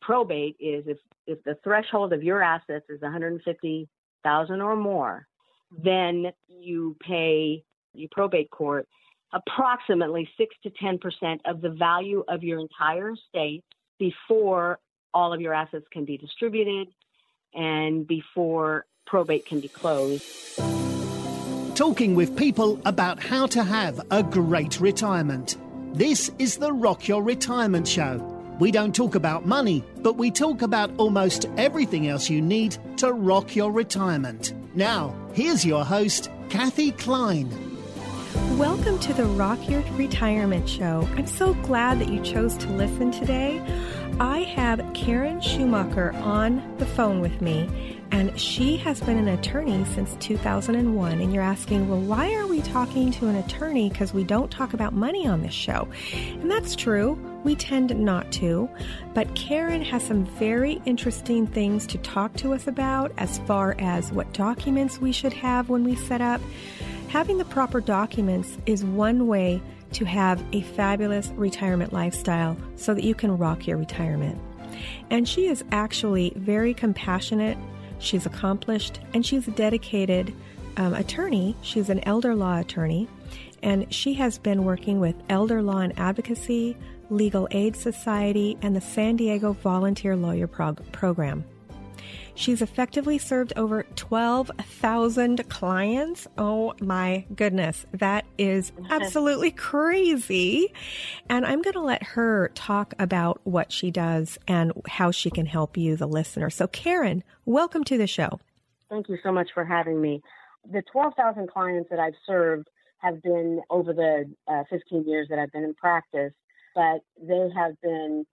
probate is if if the threshold of your assets is 150,000 or more, mm-hmm. then you pay your probate court approximately 6 to 10% of the value of your entire estate before all of your assets can be distributed and before probate can be closed. Talking with people about how to have a great retirement. This is the Rock Your Retirement Show. We don't talk about money, but we talk about almost everything else you need to rock your retirement. Now, here's your host, Kathy Klein. Welcome to the Rock Your Retirement Show. I'm so glad that you chose to listen today. I have Karen Schumacher on the phone with me, and she has been an attorney since 2001. And you're asking, well, why are we talking to an attorney? Because we don't talk about money on this show. And that's true. We tend not to. But Karen has some very interesting things to talk to us about as far as what documents we should have when we set up. Having the proper documents is one way to have a fabulous retirement lifestyle so that you can rock your retirement. And she is actually very compassionate, she's accomplished, and she's a dedicated um, attorney. She's an elder law attorney, and she has been working with Elder Law and Advocacy, Legal Aid Society, and the San Diego Volunteer Lawyer Prog- Program. She's effectively served over 12,000 clients. Oh my goodness. That is absolutely crazy. And I'm going to let her talk about what she does and how she can help you, the listener. So, Karen, welcome to the show. Thank you so much for having me. The 12,000 clients that I've served have been over the uh, 15 years that I've been in practice, but they have been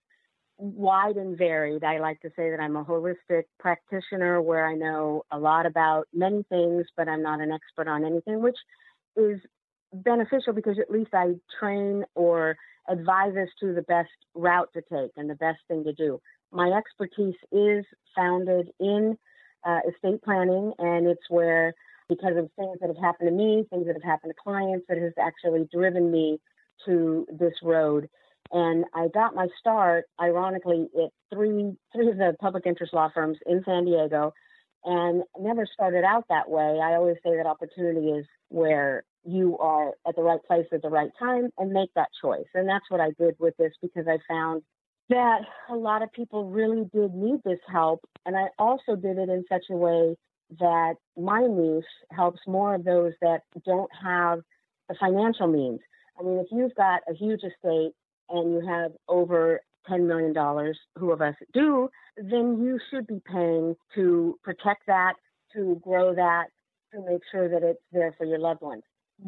wide and varied. I like to say that I'm a holistic practitioner where I know a lot about many things, but I'm not an expert on anything, which is beneficial because at least I train or advise us to the best route to take and the best thing to do. My expertise is founded in uh, estate planning, and it's where, because of things that have happened to me, things that have happened to clients, that has actually driven me to this road. And I got my start, ironically, at three three of the public interest law firms in San Diego, and never started out that way. I always say that opportunity is where you are at the right place at the right time and make that choice. And that's what I did with this because I found that a lot of people really did need this help. And I also did it in such a way that my niche helps more of those that don't have the financial means. I mean, if you've got a huge estate and you have over $10 million, who of us do, then you should be paying to protect that, to grow that, to make sure that it's there for your loved ones.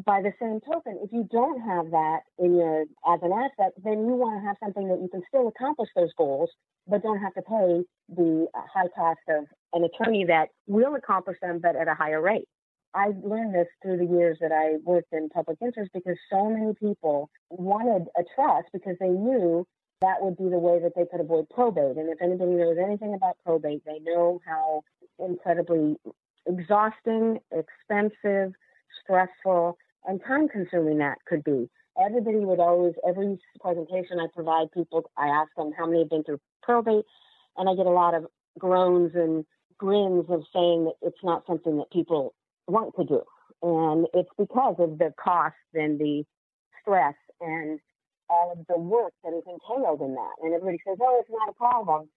By the same token, if you don't have that in your as an asset, then you want to have something that you can still accomplish those goals, but don't have to pay the high cost of an attorney that will accomplish them, but at a higher rate. I've learned this through the years that I worked in public interest because so many people wanted a trust because they knew that would be the way that they could avoid probate. And if anybody knows anything about probate, they know how incredibly exhausting, expensive, stressful, and time consuming that could be. Everybody would always, every presentation I provide people, I ask them how many have been through probate, and I get a lot of groans and grins of saying that it's not something that people want to do. And it's because of the cost and the stress and all of the work that is entailed in that. And everybody says, oh, it's not a problem.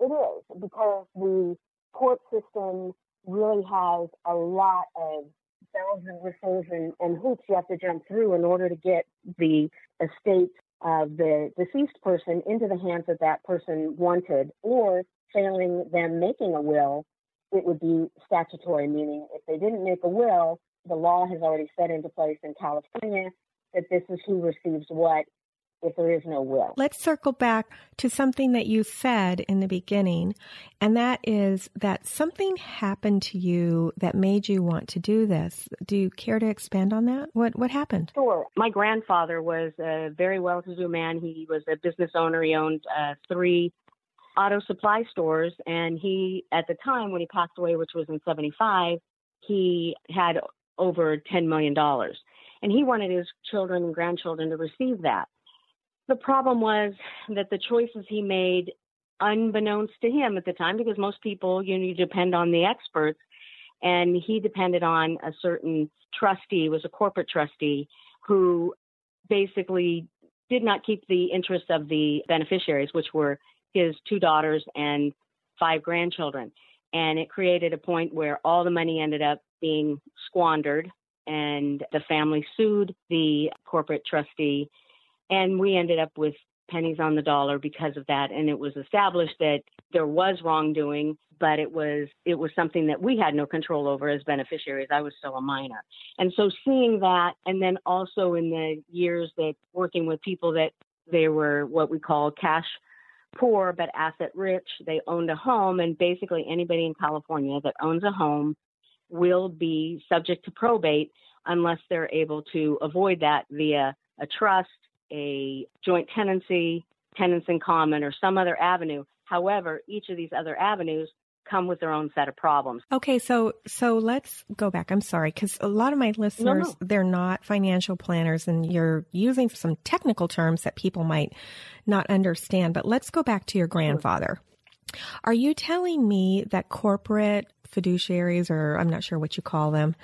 It is because the court system really has a lot of bells and whistles and, and hoops you have to jump through in order to get the estate of the deceased person into the hands that that person wanted, or failing them making a will, it would be statutory, meaning if they didn't make a will, the law has already set into place in California that this is who receives what if there is no will. Let's circle back to something that you said in the beginning, and that is that something happened to you that made you want to do this. Do you care to expand on that? What what happened? Sure. My grandfather was a very well-to-do man. He was a business owner. He owned uh, three auto supply stores. And he, at the time when he passed away, which was in 75, he had over $10 million. And he wanted his children and grandchildren to receive that. The problem was that the choices he made unbeknownst to him at the time, because most people, you know, you depend on the experts, and he depended on a certain trustee, was a corporate trustee, who basically did not keep the interests of the beneficiaries, which were his two daughters and five grandchildren. And it created a point where all the money ended up being squandered, and the family sued the corporate trustee. And we ended up with pennies on the dollar because of that. And it was established that there was wrongdoing, but it was it was something that we had no control over as beneficiaries. I was still a minor. And so seeing that and then also in the years that working with people that they were what we call cash poor but asset rich, they owned a home and basically anybody in California that owns a home will be subject to probate unless they're able to avoid that via a trust a joint tenancy, tenants in common, or some other avenue. However, each of these other avenues come with their own set of problems. Okay, so so let's go back. I'm sorry because a lot of my listeners no, no. they're not financial planners, and you're using some technical terms that people might not understand. But let's go back to your grandfather. Are you telling me that corporate fiduciaries, or I'm not sure what you call them,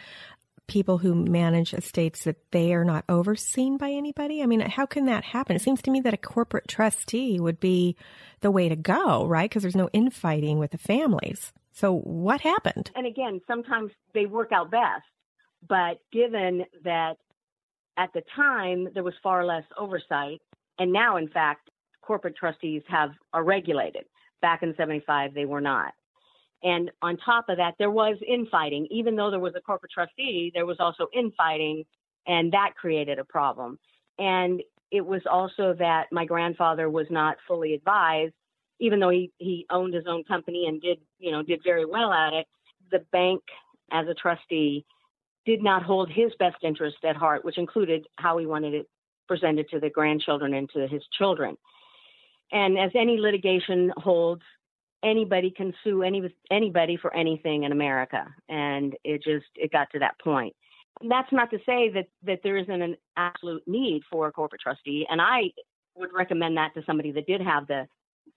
people who manage estates that they are not overseen by anybody? I mean, how can that happen? It seems to me that a corporate trustee would be the way to go, right? Because there's no infighting with the families. So what happened? And again, sometimes they work out best, but given that at the time there was far less oversight, and now in fact corporate trustees have are regulated. Back in 75 they were not. And on top of that, there was infighting. Even though there was a corporate trustee, there was also infighting, and that created a problem. And it was also that my grandfather was not fully advised, even though he, he owned his own company and did, you know, did very well at it. The bank, as a trustee, did not hold his best interest at heart, which included how he wanted it presented to the grandchildren and to his children. And as any litigation holds, anybody can sue any anybody for anything in America, and it just it got to that point. And that's not to say that that there isn't an absolute need for a corporate trustee, and I would recommend that to somebody that did have the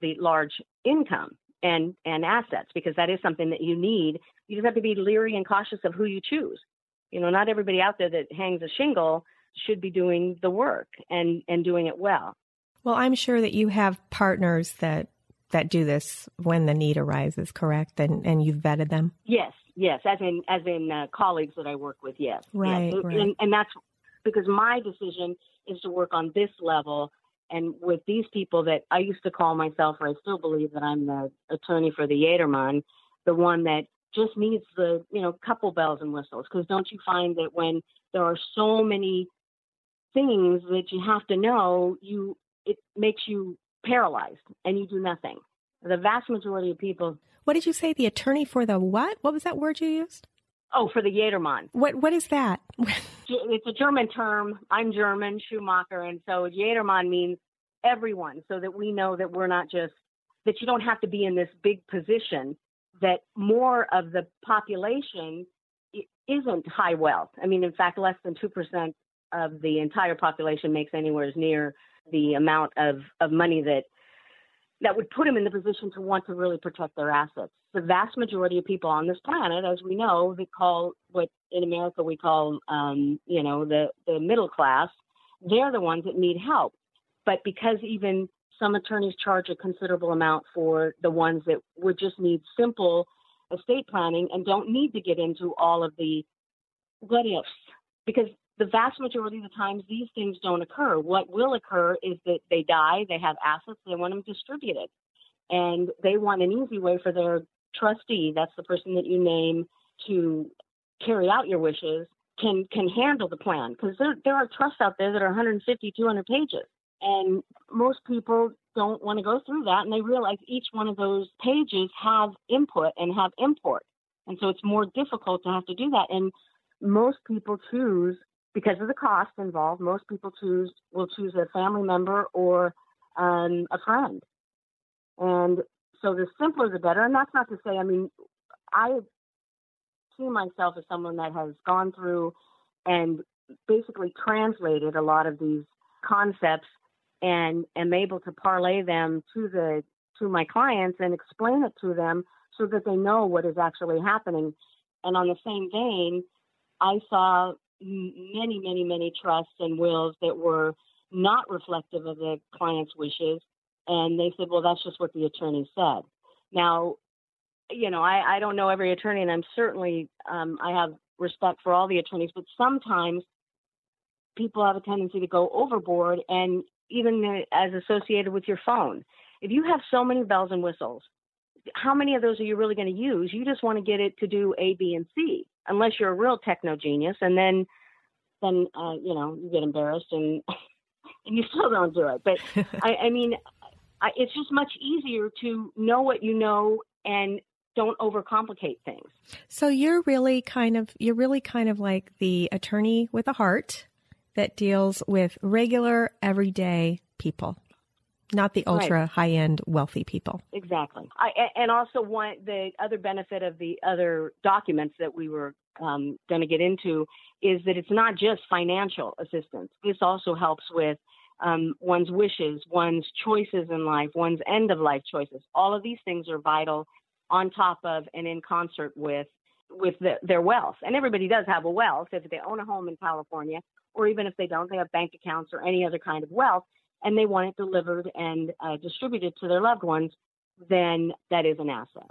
the large income and and assets because that is something that you need. You just have to be leery and cautious of who you choose. You know, not everybody out there that hangs a shingle should be doing the work and and doing it well. Well, I'm sure that you have partners that that do this when the need arises, correct? And and you've vetted them. Yes, yes, as in as in uh, colleagues that I work with. Yes, right, yes. right. And, and that's because my decision is to work on this level and with these people that I used to call myself, or I still believe that I'm the attorney for the Jedermann, the one that just needs the you know couple bells and whistles. Because don't you find that when there are so many things that you have to know, you it makes you paralyzed and you do nothing. The vast majority of people. What did you say? The attorney for the what? What was that word you used? Oh, for the Jedermann. What What is that? it's a German term. I'm German, Schumacher, and so Jedermann means everyone, so that we know that we're not just that you don't have to be in this big position. That more of the population isn't high wealth. I mean, in fact, less than two percent of the entire population makes anywhere near the amount of, of money that that would put them in the position to want to really protect their assets. The vast majority of people on this planet, as we know, they call what in America we call, um, you know, the, the middle class, they're the ones that need help. But because even some attorneys charge a considerable amount for the ones that would just need simple estate planning and don't need to get into all of the what ifs, because the vast majority of the times these things don't occur. What will occur is that they die, they have assets, they want them distributed. And they want an easy way for their trustee, that's the person that you name to carry out your wishes, can can handle the plan. Because there there are trusts out there that are 150, 200 pages. And most people don't want to go through that and they realize each one of those pages have input and have import. And so it's more difficult to have to do that. And most people choose because of the cost involved, most people choose will choose a family member or um, a friend. And so the simpler the better. And that's not to say, I mean, I see myself as someone that has gone through and basically translated a lot of these concepts and am able to parlay them to the to my clients and explain it to them so that they know what is actually happening. And on the same vein, I saw many, many, many trusts and wills that were not reflective of the client's wishes. And they said, well, that's just what the attorney said. Now, you know, I, I don't know every attorney, and I'm certainly, um, I have respect for all the attorneys, but sometimes people have a tendency to go overboard and even as associated with your phone. If you have so many bells and whistles, how many of those are you really going to use? You just want to get it to do A, B, and C, unless you're a real techno genius, and then, then uh, you know, you get embarrassed and and you still don't do it. But I, I mean, I, it's just much easier to know what you know and don't overcomplicate things. So you're really kind of you're really kind of like the attorney with a heart that deals with regular everyday people not the ultra right. high end wealthy people. Exactly. I, and also one the other benefit of the other documents that we were um, going to get into is that it's not just financial assistance. This also helps with um, one's wishes, one's choices in life, one's end of life choices. All of these things are vital on top of and in concert with with the, their wealth. And everybody does have a wealth if they own a home in California, or even if they don't, they have bank accounts or any other kind of wealth and they want it delivered and uh, distributed to their loved ones, then that is an asset.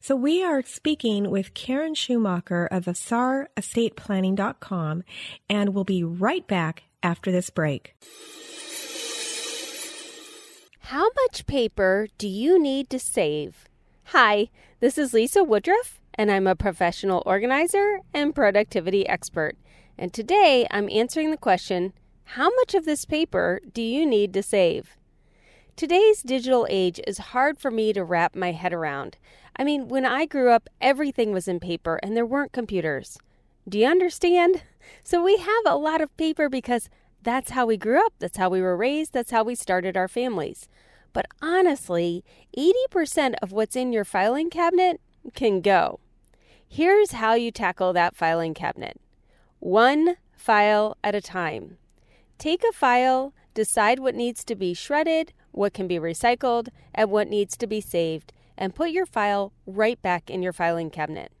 So we are speaking with Karen Schumacher of AfsarEstatePlanning.com, and we'll be right back after this break. How much paper do you need to save? Hi, this is Lisa Woodruff, and I'm a professional organizer and productivity expert. And today I'm answering the question how much of this paper do you need to save? Today's digital age is hard for me to wrap my head around. I mean, when I grew up, everything was in paper and there weren't computers. Do you understand? So we have a lot of paper because that's how we grew up, that's how we were raised, that's how we started our families. But honestly, 80% of what's in your filing cabinet can go. Here's how you tackle that filing cabinet one file at a time. Take a file, decide what needs to be shredded, what can be recycled, and what needs to be saved, and put your file right back in your filing cabinet.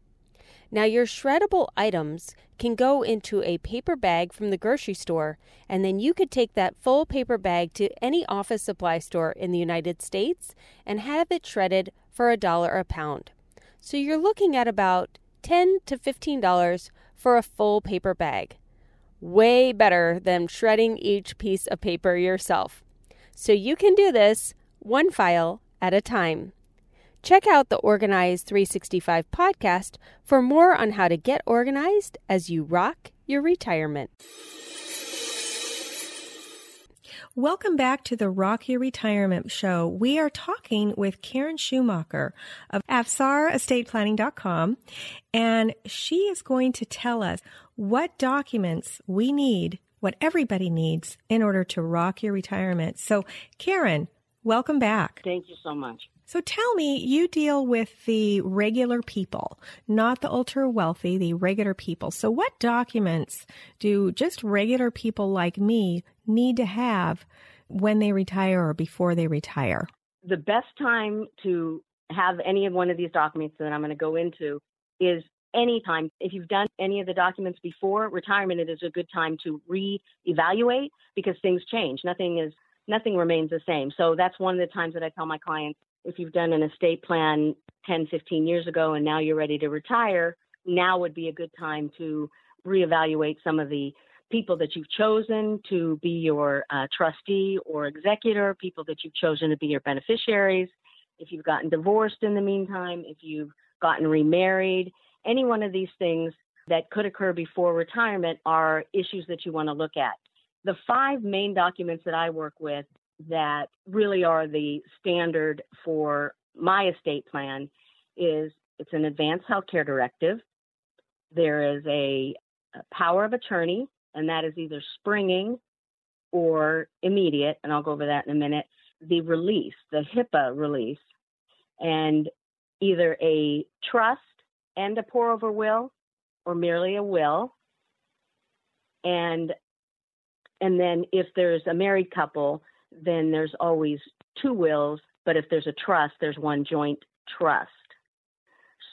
Now, your shreddable items can go into a paper bag from the grocery store, and then you could take that full paper bag to any office supply store in the United States and have it shredded for a dollar a pound. So you're looking at about 10 to $15 for a full paper bag way better than shredding each piece of paper yourself. So you can do this one file at a time. Check out the Organize 365 podcast for more on how to get organized as you rock your retirement. Welcome back to the Rock Your Retirement Show. We are talking with Karen Schumacher of AfsarEstatePlanning.com, and she is going to tell us what documents we need, what everybody needs in order to rock your retirement. So, Karen, welcome back. Thank you so much. So tell me, you deal with the regular people, not the ultra wealthy, the regular people. So what documents do just regular people like me need to have when they retire or before they retire? The best time to have any of one of these documents that I'm going to go into is anytime. If you've done any of the documents before, retirement it is a good time to re-evaluate because things change. Nothing is nothing remains the same. So that's one of the times that I tell my clients if you've done an estate plan 10, 15 years ago and now you're ready to retire, now would be a good time to reevaluate some of the people that you've chosen to be your uh, trustee or executor, people that you've chosen to be your beneficiaries. If you've gotten divorced in the meantime, if you've gotten remarried, any one of these things that could occur before retirement are issues that you want to look at. The five main documents that I work with that really are the standard for my estate plan is it's an advanced healthcare directive. There is a, a power of attorney, and that is either springing or immediate, and I'll go over that in a minute. The release, the HIPAA release, and either a trust and a pour over will or merely a will. And and then if there's a married couple, then there's always two wills But if there's a trust, there's one joint trust.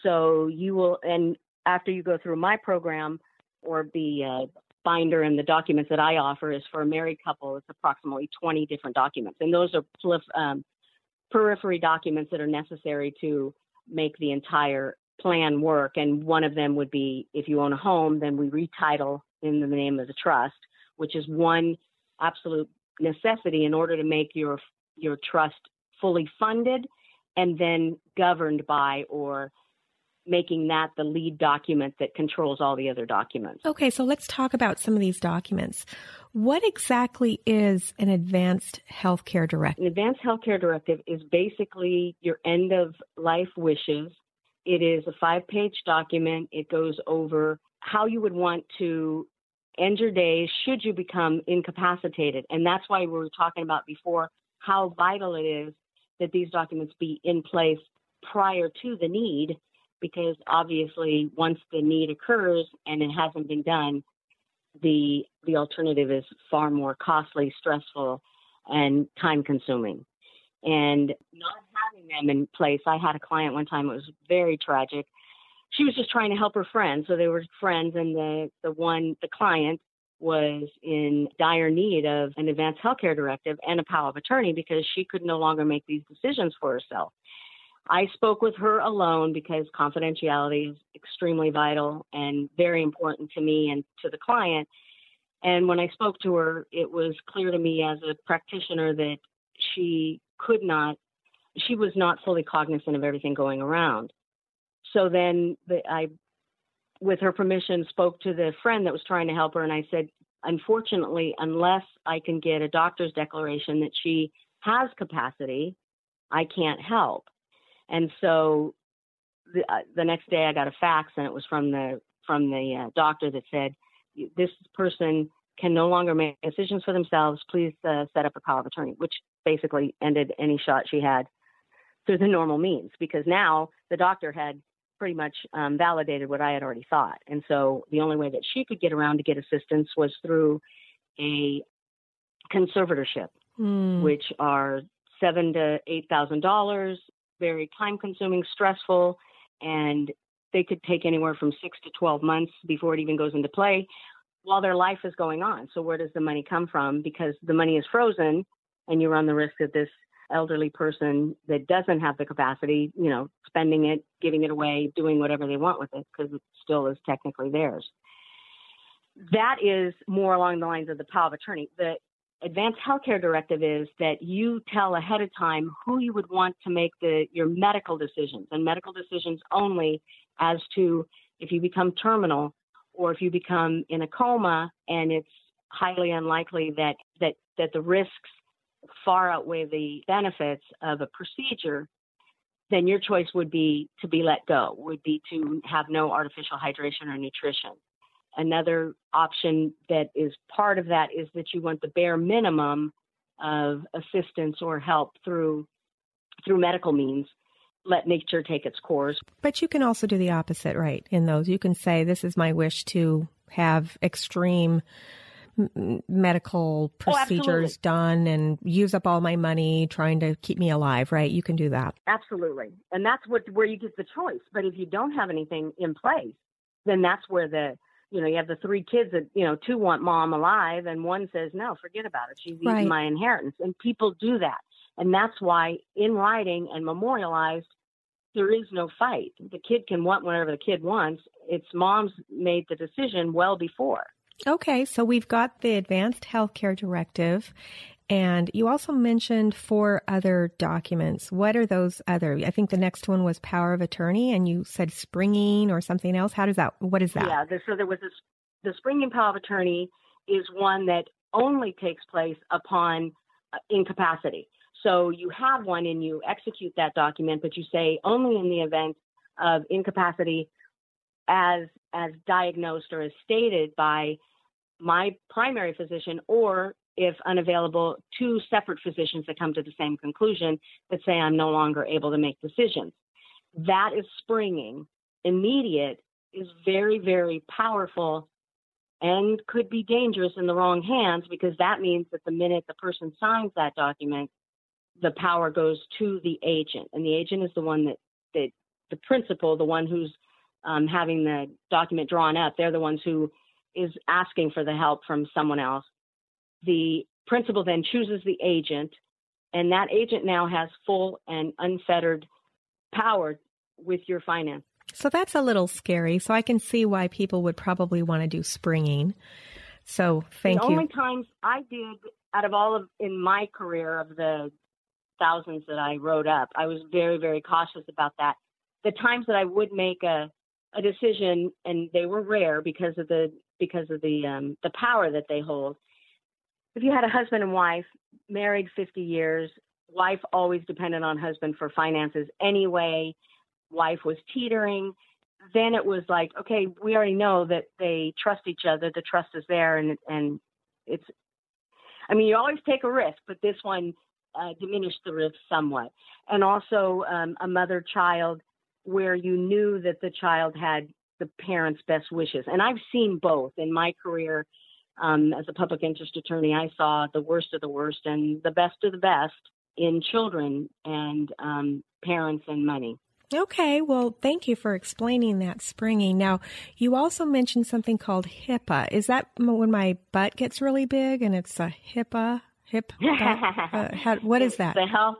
So you will, and after you go through my program or the uh, binder and the documents that I offer is for a married couple, it's approximately 20 different documents. And those are um, periphery documents that are necessary to make the entire plan work. And one of them would be if you own a home, then we retitle in the name of the trust, which is one absolute necessity in order to make your your trust fully funded and then governed by or making that the lead document that controls all the other documents. Okay, so let's talk about some of these documents. What exactly is an advanced healthcare directive? An advanced healthcare directive is basically your end of life wishes. It is a five page document. It goes over how you would want to end your days should you become incapacitated. And that's why we were talking about before how vital it is that these documents be in place prior to the need because obviously once the need occurs and it hasn't been done, the the alternative is far more costly, stressful, and time consuming. And not having them in place, I had a client one time, it was very tragic. She was just trying to help her friend. So they were friends and the, the one the client was in dire need of an advanced healthcare directive and a power of attorney because she could no longer make these decisions for herself. I spoke with her alone because confidentiality is extremely vital and very important to me and to the client. And when I spoke to her, it was clear to me as a practitioner that she could not, she was not fully cognizant of everything going around. So then the, I, with her permission, spoke to the friend that was trying to help her, and I said, unfortunately, unless I can get a doctor's declaration that she has capacity, I can't help. And so the, uh, the next day I got a fax and it was from the from the uh, doctor that said this person can no longer make decisions for themselves. Please uh, set up a power of attorney, which basically ended any shot she had through the normal means because now the doctor had pretty much um, validated what I had already thought. And so the only way that she could get around to get assistance was through a conservatorship, mm. which are seven to eight thousand dollars very time consuming, stressful, and they could take anywhere from six to 12 months before it even goes into play while their life is going on. So, where does the money come from? Because the money is frozen, and you run the risk of this elderly person that doesn't have the capacity, you know, spending it, giving it away, doing whatever they want with it because it still is technically theirs. That is more along the lines of the power of attorney. The advanced healthcare directive is that you tell ahead of time who you would want to make the your medical decisions and medical decisions only as to if you become terminal or if you become in a coma and it's highly unlikely that that that the risks far outweigh the benefits of a procedure then your choice would be to be let go would be to have no artificial hydration or nutrition Another option that is part of that is that you want the bare minimum of assistance or help through through medical means. Let nature take its course. But you can also do the opposite, right? In those, you can say, "This is my wish to have extreme." Medical oh, procedures oh, done and use up all my money trying to keep me alive, right? You can do that. Absolutely. And that's what where you get the choice. But if you don't have anything in place, then that's where the you know, you have the three kids that, you know, two want mom alive and one says, no, forget about it. She's right. eating my inheritance. And people do that. And that's why in writing and memorialized, there is no fight. The kid can want whatever the kid wants. It's mom's made the decision well before. Okay, so we've got the advanced healthcare directive and you also mentioned four other documents. What are those other? I think the next one was power of attorney, and you said springing or something else. How does that? What is that? Yeah, so there was this. The springing power of attorney is one that only takes place upon uh, incapacity. So you have one and you execute that document, but you say only in the event of incapacity as as diagnosed or as stated by my primary physician or if unavailable, two separate physicians that come to the same conclusion that say I'm no longer able to make decisions. That is springing. Immediate is very, very powerful and could be dangerous in the wrong hands because that means that the minute the person signs that document, the power goes to the agent, and the agent is the one that that the principal, the one who's um, having the document drawn up, they're the ones who is asking for the help from someone else. The principal then chooses the agent, and that agent now has full and unfettered power with your finance. So that's a little scary. So I can see why people would probably want to do springing. So thank the you. The only times I did out of all of in my career of the thousands that I wrote up, I was very, very cautious about that. The times that I would make a a decision, and they were rare because of the because of the um, the power that they hold. If you had a husband and wife married 50 years, wife always depended on husband for finances anyway. Wife was teetering. Then it was like, okay, we already know that they trust each other. The trust is there, and and it's. I mean, you always take a risk, but this one uh, diminished the risk somewhat. And also um, a mother child where you knew that the child had the parents' best wishes. And I've seen both in my career um, as a public interest attorney. I saw the worst of the worst and the best of the best in children and um, parents and money. Okay, well, thank you for explaining that springing. Now, you also mentioned something called HIPAA. Is that when my butt gets really big and it's a HIPAA? HIP? uh, how, what is that? The health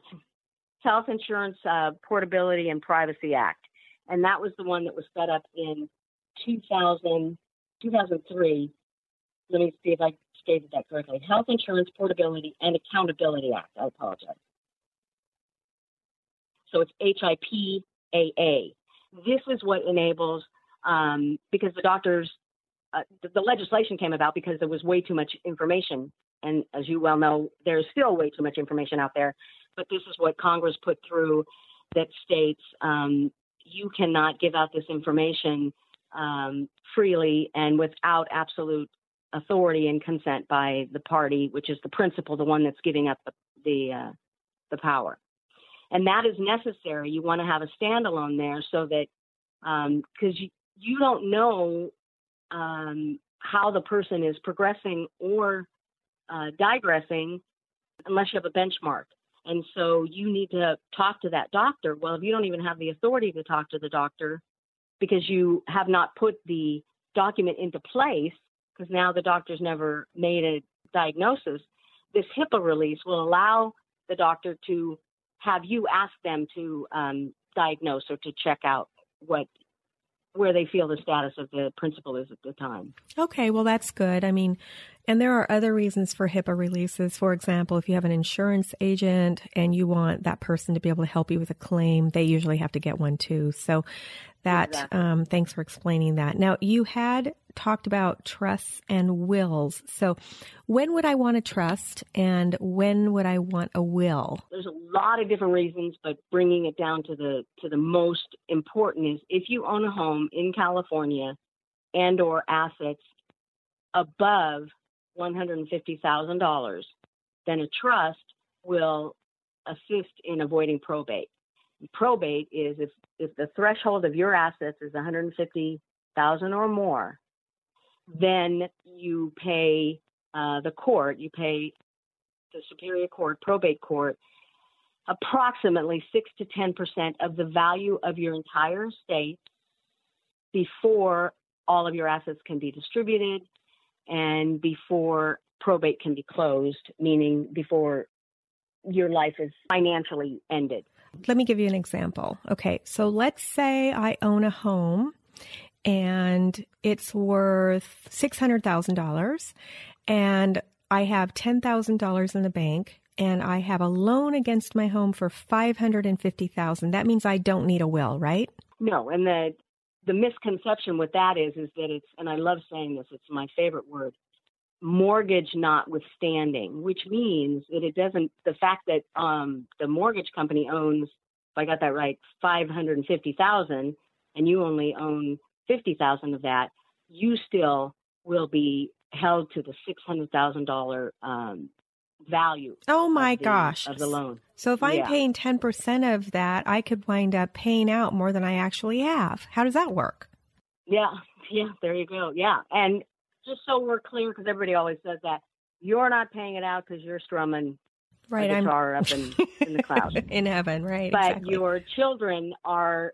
Health Insurance uh, Portability and Privacy Act, and that was the one that was set up in 2000, 2003. Let me see if I stated that correctly. Health Insurance Portability and Accountability Act. I apologize. So it's HIPAA. This is what enables, um, because the doctors, uh, the, the legislation came about because there was way too much information. And as you well know, there's still way too much information out there but this is what Congress put through that states um, you cannot give out this information um, freely and without absolute authority and consent by the party, which is the principal, the one that's giving up the the, uh, the power. And that is necessary. You want to have a standalone there so that because um, you, you don't know um, how the person is progressing or uh, digressing unless you have a benchmark. And so you need to talk to that doctor. Well, if you don't even have the authority to talk to the doctor because you have not put the document into place, because now the doctor's never made a diagnosis, this HIPAA release will allow the doctor to have you ask them to um, diagnose or to check out what where they feel the status of the principal is at the time. Okay, well, that's good. I mean, and there are other reasons for HIPAA releases. For example, if you have an insurance agent and you want that person to be able to help you with a claim, they usually have to get one too. So that, exactly. um, thanks for explaining that. Now, you had talked about trusts and wills. So when would I want a trust and when would I want a will? There's a lot of different reasons, but bringing it down to the, to the most important is if you own a home in California and or assets above $150,000, then a trust will assist in avoiding probate. Probate is if if the threshold of your assets is 150,000 or more, then you pay uh, the court, you pay the superior court, probate court, approximately six to 10 percent of the value of your entire estate before all of your assets can be distributed and before probate can be closed, meaning before your life is financially ended. Let me give you an example. Okay, so let's say I own a home and it's worth $600,000 and I have $10,000 in the bank and I have a loan against my home for 550,000. That means I don't need a will, right? No, and the the misconception with that is is that it's and I love saying this, it's my favorite word mortgage notwithstanding, which means that it doesn't, the fact that um, the mortgage company owns, if I got that right, 550,000 and you only own 50,000 of that, you still will be held to the $600,000 um, value. Oh my the, gosh. Of the loan. So if I'm paying 10% of that, I could wind up paying out more than I actually have. How does that work? Yeah, yeah, there you go. Yeah. And just so we're clear, because everybody always says that, you're not paying it out because you're strumming right, a I'm guitar up in, in the clouds. in heaven, right? But exactly. your children are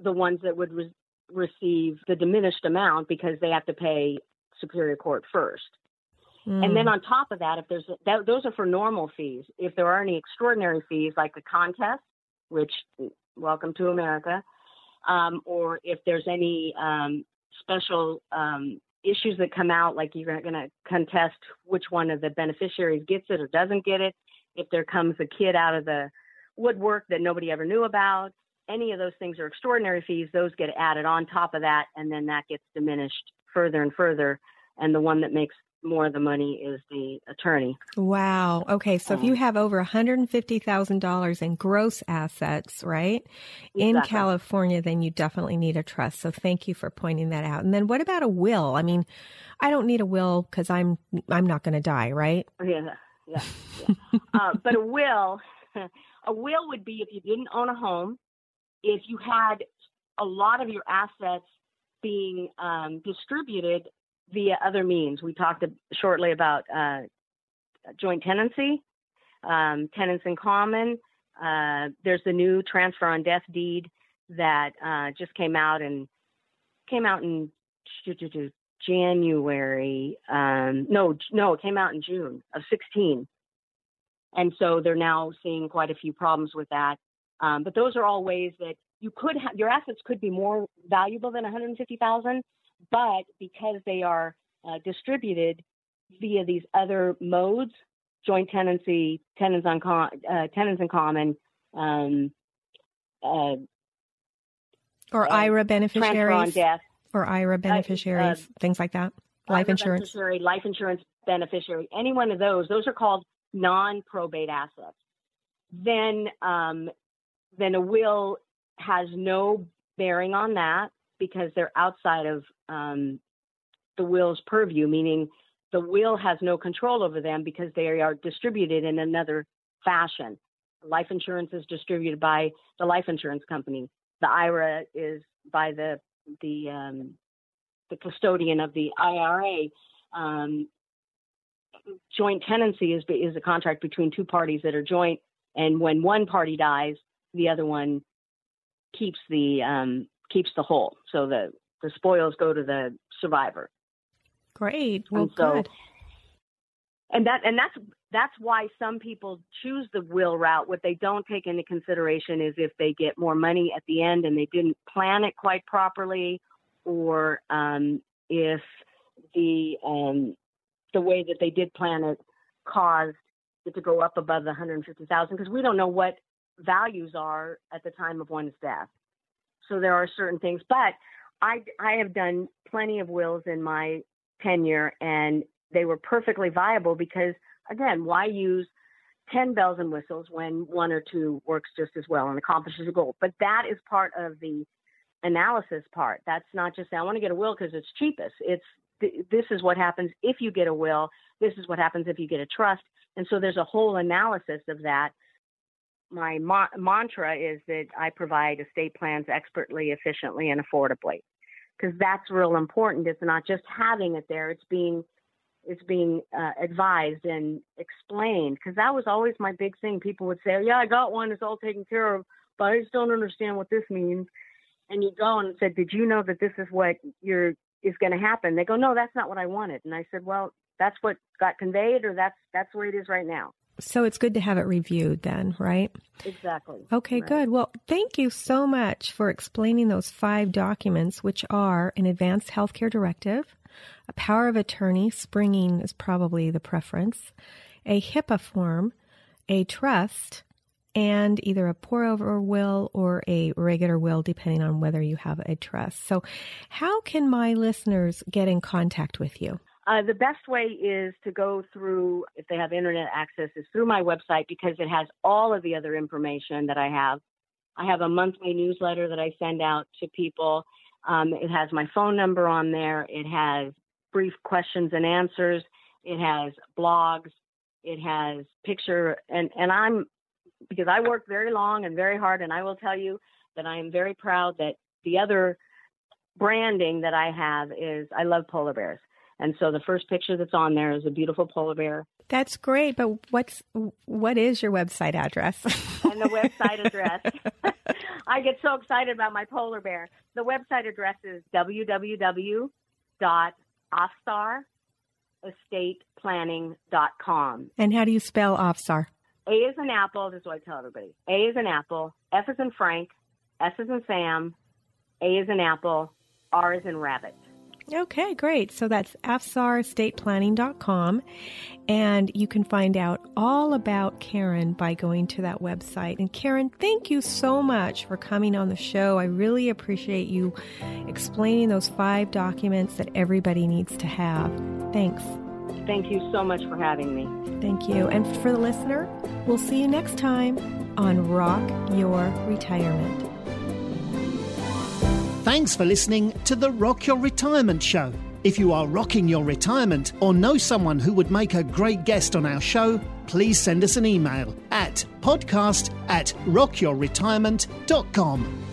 the ones that would re- receive the diminished amount because they have to pay Superior Court first. And then Mm. on top of that, if there's that, those are for normal fees. If there are any extraordinary fees, like the contest, which welcome to America, um, or if there's any um, special um, issues that come out, like you're going to contest which one of the beneficiaries gets it or doesn't get it. If there comes a kid out of the woodwork that nobody ever knew about, any of those things are extraordinary fees. Those get added on top of that, and then that gets diminished further and further. And the one that makes more of the money is the attorney. Wow. Okay. So if Um, you have over $150,000 in gross assets, right, in California, then you definitely need a trust. So thank you for pointing that out. And then what about a will? I mean, I don't need a will because I'm I'm not going to die, right? Yeah, yeah. yeah. uh, but a will, a will would be if you didn't own a home, if you had a lot of your assets being um, distributed via other means. We talked shortly about uh, joint tenancy, um, tenants in common. Uh, there's the new transfer on death deed that uh, just came out and came out in January. Um, no, no, it came out in June of 16. And so they're now seeing quite a few problems with that. Um, but those are all ways that you could have your assets could be more valuable than 150,000, but because they are uh, distributed via these other modes, joint tenancy, tenants on com- uh, tenants in common, um, uh, Or Uh, IRA on beneficiaries, death, or IRA beneficiaries, things like that. Life insurance. beneficiary, life insurance beneficiary, any one of those, those are called non-probate assets. Then, um, then a will has no bearing on that because they're outside of um, the will's purview, meaning the will has no control over them because they are distributed in another fashion. Life insurance is distributed by the life insurance company. The IRA is by the the um, the custodian of the IRA. Um, joint tenancy is is a contract between two parties that are joint, and when one party dies, the other one keeps the um, keeps the whole. So the the spoils go to the survivor. Great. Well, and so, good. and that and that's that's why some people choose the will route. What they don't take into consideration is if they get more money at the end and they didn't plan it quite properly, or um, if the um, the way that they did plan it caused it to go up above the 150,000 because we don't know what values are at the time of one's death. So there are certain things, but I I have done plenty of wills in my tenure and they were perfectly viable because again, why use 10 bells and whistles when one or two works just as well and accomplishes a goal? But that is part of the analysis part. That's not just I want to get a will because it's cheapest. It's th- this is what happens if you get a will. This is what happens if you get a trust. And so there's a whole analysis of that. My ma- mantra is that I provide estate plans expertly, efficiently, and affordably, because that's real important. It's not just having it there; it's being it's being uh, advised and explained. Because that was always my big thing. People would say, "Yeah, I got one; it's all taken care of," but I just don't understand what this means. And you go and said, "Did you know that this is what you're is going to happen?" They go, "No, that's not what I wanted." And I said, "Well, that's what got conveyed, or that's that's where it is right now." So it's good to have it reviewed then, right? Exactly. Okay, Right. good. Well, thank you so much for explaining those five documents, which are an advanced healthcare directive, a power of attorney, springing is probably the preference, a HIPAA form, a trust, and either a pour over will or a regular will, depending on whether you have a trust. So, how can my listeners get in contact with you? Uh, the best way is to go through, if they have internet access, is through my website because it has all of the other information that I have. I have a monthly newsletter that I send out to people. Um, it has my phone number on there. It has brief questions and answers. It has blogs. It has picture, and and I'm because I work very long and very hard, and I will tell you that I am very proud that the other branding that I have is I love polar bears. And so the first picture that's on there is a beautiful polar bear. That's great, but what's what is your website address? and the website address. I get so excited about my polar bear. The website address is www.afsarestateplanning.com. And how do you spell offstar? A is an apple. This is what I tell everybody. A is an apple. F is in Frank. S is in Sam. A is an apple. R is in rabbit. Okay, great. So that's afsarestateplanning.com. And you can find out all about Karen by going to that website. And Karen, thank you so much for coming on the show. I really appreciate you explaining those five documents that everybody needs to have. Thanks. Thank you so much for having me. Thank you. And for the listener, we'll see you next time on Rock Your Retirement. Thanks for listening to the Rock Your Retirement Show. If you are rocking your retirement or know someone who would make a great guest on our show, please send us an email at podcast at rockyourretirement.com.